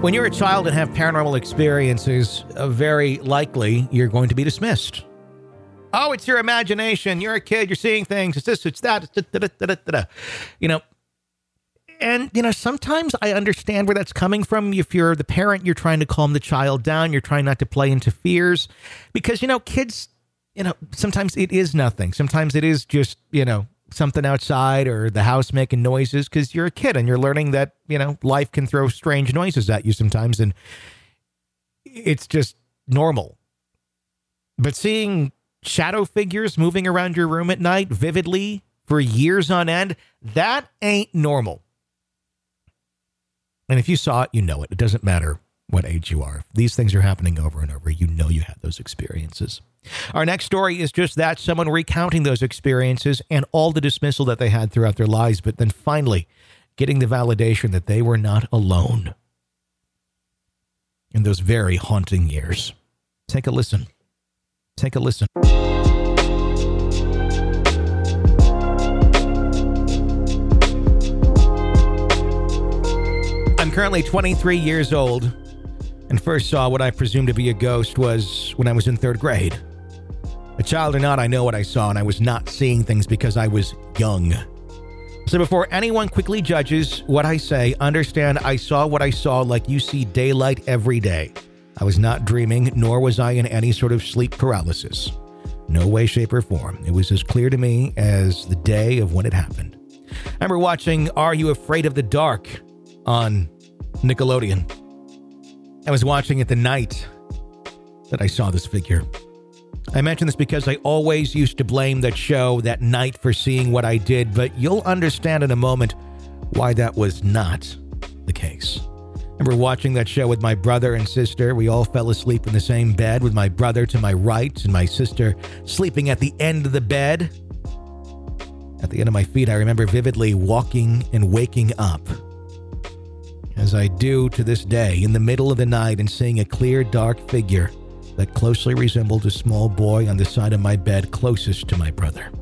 When you're a child and have paranormal experiences, uh, very likely you're going to be dismissed. Oh, it's your imagination. You're a kid. You're seeing things. It's this, it's that. It's da, da, da. You know, and, you know, sometimes I understand where that's coming from. If you're the parent, you're trying to calm the child down. You're trying not to play into fears because, you know, kids, you know, sometimes it is nothing. Sometimes it is just, you know, something outside or the house making noises because you're a kid and you're learning that, you know, life can throw strange noises at you sometimes. And it's just normal. But seeing shadow figures moving around your room at night vividly for years on end, that ain't normal. And if you saw it, you know it. It doesn't matter what age you are. These things are happening over and over. You know you had those experiences. Our next story is just that someone recounting those experiences and all the dismissal that they had throughout their lives, but then finally getting the validation that they were not alone in those very haunting years. Take a listen. Take a listen. I'm currently 23 years old and first saw what I presume to be a ghost was when I was in third grade. Child or not, I know what I saw, and I was not seeing things because I was young. So before anyone quickly judges what I say, understand I saw what I saw like you see daylight every day. I was not dreaming, nor was I in any sort of sleep paralysis. No way, shape, or form. It was as clear to me as the day of when it happened. I remember watching Are You Afraid of the Dark on Nickelodeon. I was watching it the night that I saw this figure. I mention this because I always used to blame that show that night for seeing what I did, but you'll understand in a moment why that was not the case. I remember watching that show with my brother and sister. We all fell asleep in the same bed with my brother to my right and my sister sleeping at the end of the bed. At the end of my feet, I remember vividly walking and waking up as I do to this day, in the middle of the night and seeing a clear, dark figure that closely resembled a small boy on the side of my bed closest to my brother.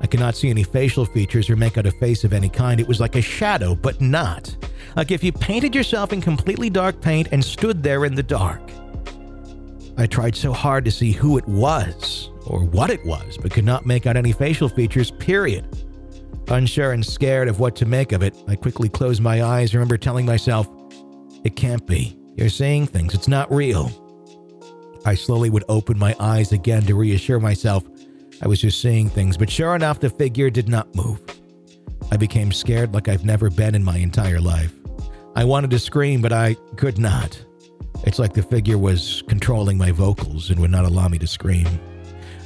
I could not see any facial features or make out a face of any kind. It was like a shadow, but not. Like if you painted yourself in completely dark paint and stood there in the dark. I tried so hard to see who it was or what it was, but could not make out any facial features, period. Unsure and scared of what to make of it, I quickly closed my eyes. Remember telling myself, It can't be. You're seeing things. It's not real. I slowly would open my eyes again to reassure myself I was just seeing things, but sure enough, the figure did not move. I became scared like I've never been in my entire life. I wanted to scream, but I could not. It's like the figure was controlling my vocals and would not allow me to scream.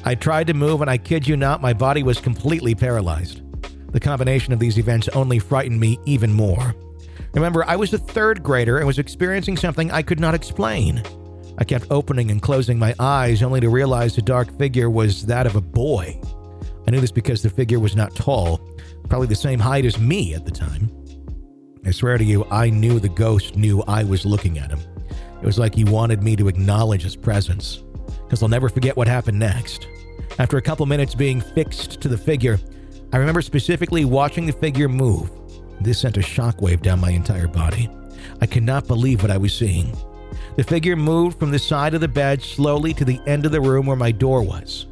I tried to move, and I kid you not, my body was completely paralyzed. The combination of these events only frightened me even more. Remember, I was a third grader and was experiencing something I could not explain. I kept opening and closing my eyes only to realize the dark figure was that of a boy. I knew this because the figure was not tall, probably the same height as me at the time. I swear to you, I knew the ghost knew I was looking at him. It was like he wanted me to acknowledge his presence, because I'll never forget what happened next. After a couple minutes being fixed to the figure, I remember specifically watching the figure move. This sent a shockwave down my entire body. I could not believe what I was seeing. The figure moved from the side of the bed slowly to the end of the room where my door was.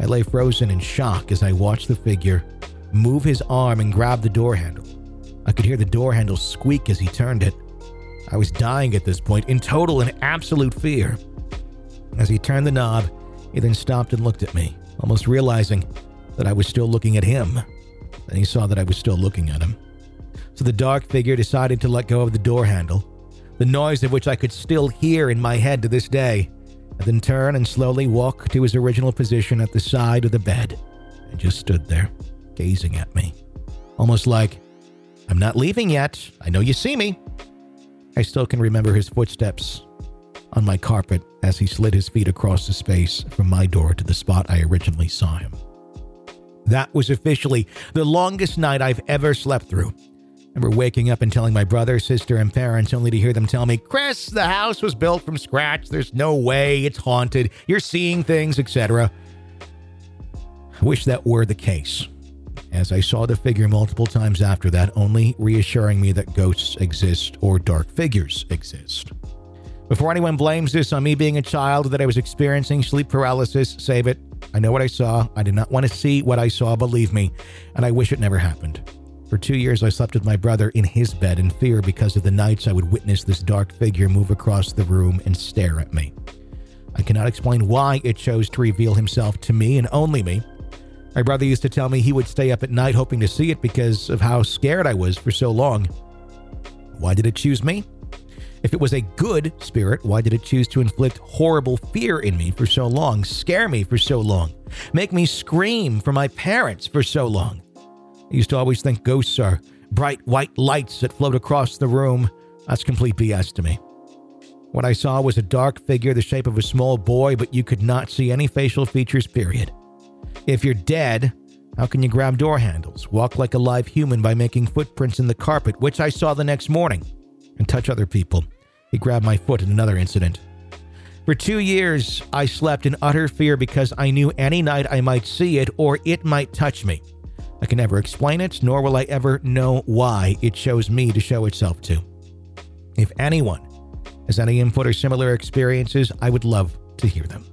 I lay frozen in shock as I watched the figure move his arm and grab the door handle. I could hear the door handle squeak as he turned it. I was dying at this point, in total and absolute fear. As he turned the knob, he then stopped and looked at me, almost realizing that I was still looking at him. Then he saw that I was still looking at him. So the dark figure decided to let go of the door handle, the noise of which I could still hear in my head to this day, and then turn and slowly walk to his original position at the side of the bed and just stood there, gazing at me. Almost like, I'm not leaving yet. I know you see me. I still can remember his footsteps on my carpet as he slid his feet across the space from my door to the spot I originally saw him. That was officially the longest night I've ever slept through. Remember waking up and telling my brother, sister, and parents only to hear them tell me, Chris, the house was built from scratch. There's no way it's haunted. You're seeing things, etc. I wish that were the case, as I saw the figure multiple times after that, only reassuring me that ghosts exist or dark figures exist. Before anyone blames this on me being a child that I was experiencing sleep paralysis, save it. I know what I saw. I did not want to see what I saw, believe me, and I wish it never happened. For two years, I slept with my brother in his bed in fear because of the nights I would witness this dark figure move across the room and stare at me. I cannot explain why it chose to reveal himself to me and only me. My brother used to tell me he would stay up at night hoping to see it because of how scared I was for so long. Why did it choose me? If it was a good spirit, why did it choose to inflict horrible fear in me for so long, scare me for so long, make me scream for my parents for so long? I used to always think ghosts are bright white lights that float across the room. That's complete BS to me. What I saw was a dark figure the shape of a small boy, but you could not see any facial features, period. If you're dead, how can you grab door handles, walk like a live human by making footprints in the carpet, which I saw the next morning? and touch other people. He grabbed my foot in another incident. For two years, I slept in utter fear because I knew any night I might see it or it might touch me. I can never explain it, nor will I ever know why it chose me to show itself to. If anyone has any input or similar experiences, I would love to hear them.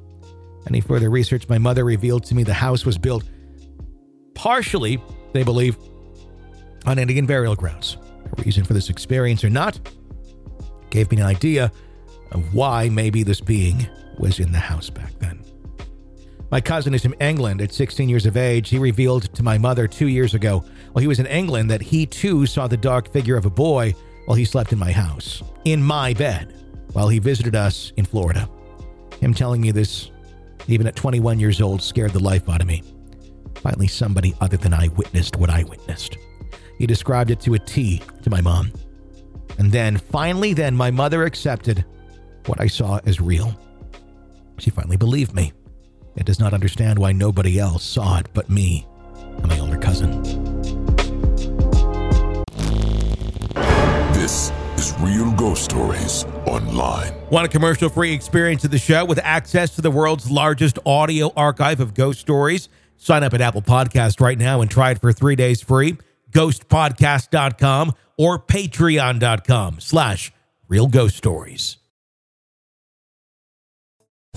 Any further research my mother revealed to me the house was built partially, they believe, on Indian burial grounds. A reason for this experience or not gave me an idea of why maybe this being was in the house back then. My cousin is from England at 16 years of age. He revealed to my mother two years ago, while he was in England, that he too saw the dark figure of a boy while he slept in my house, in my bed, while he visited us in Florida. Him telling me this, even at 21 years old, scared the life out of me. Finally, somebody other than I witnessed what I witnessed. He described it to a T to my mom. And then, finally, then, my mother accepted what I saw as real. She finally believed me and does not understand why nobody else saw it but me and my older cousin. This is Real Ghost Stories Online. Want a commercial free experience of the show with access to the world's largest audio archive of ghost stories? Sign up at Apple Podcast right now and try it for three days free. Ghostpodcast.com or patreon.com slash real ghost stories.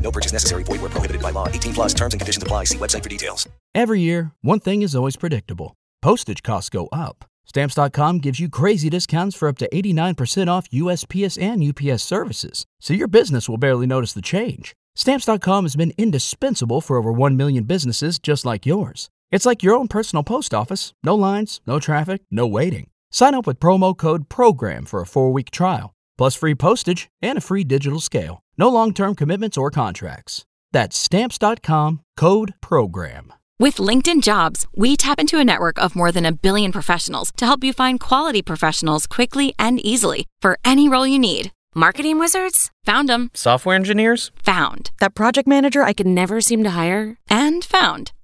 No purchase necessary. Void were prohibited by law. 18 plus terms and conditions apply. See website for details. Every year, one thing is always predictable postage costs go up. Stamps.com gives you crazy discounts for up to 89% off USPS and UPS services, so your business will barely notice the change. Stamps.com has been indispensable for over 1 million businesses just like yours. It's like your own personal post office no lines, no traffic, no waiting. Sign up with promo code PROGRAM for a four week trial, plus free postage and a free digital scale. No long term commitments or contracts. That's Stamps.com code PROGRAM. With LinkedIn Jobs, we tap into a network of more than a billion professionals to help you find quality professionals quickly and easily for any role you need. Marketing wizards? Found them. Software engineers? Found. That project manager I could never seem to hire? And found.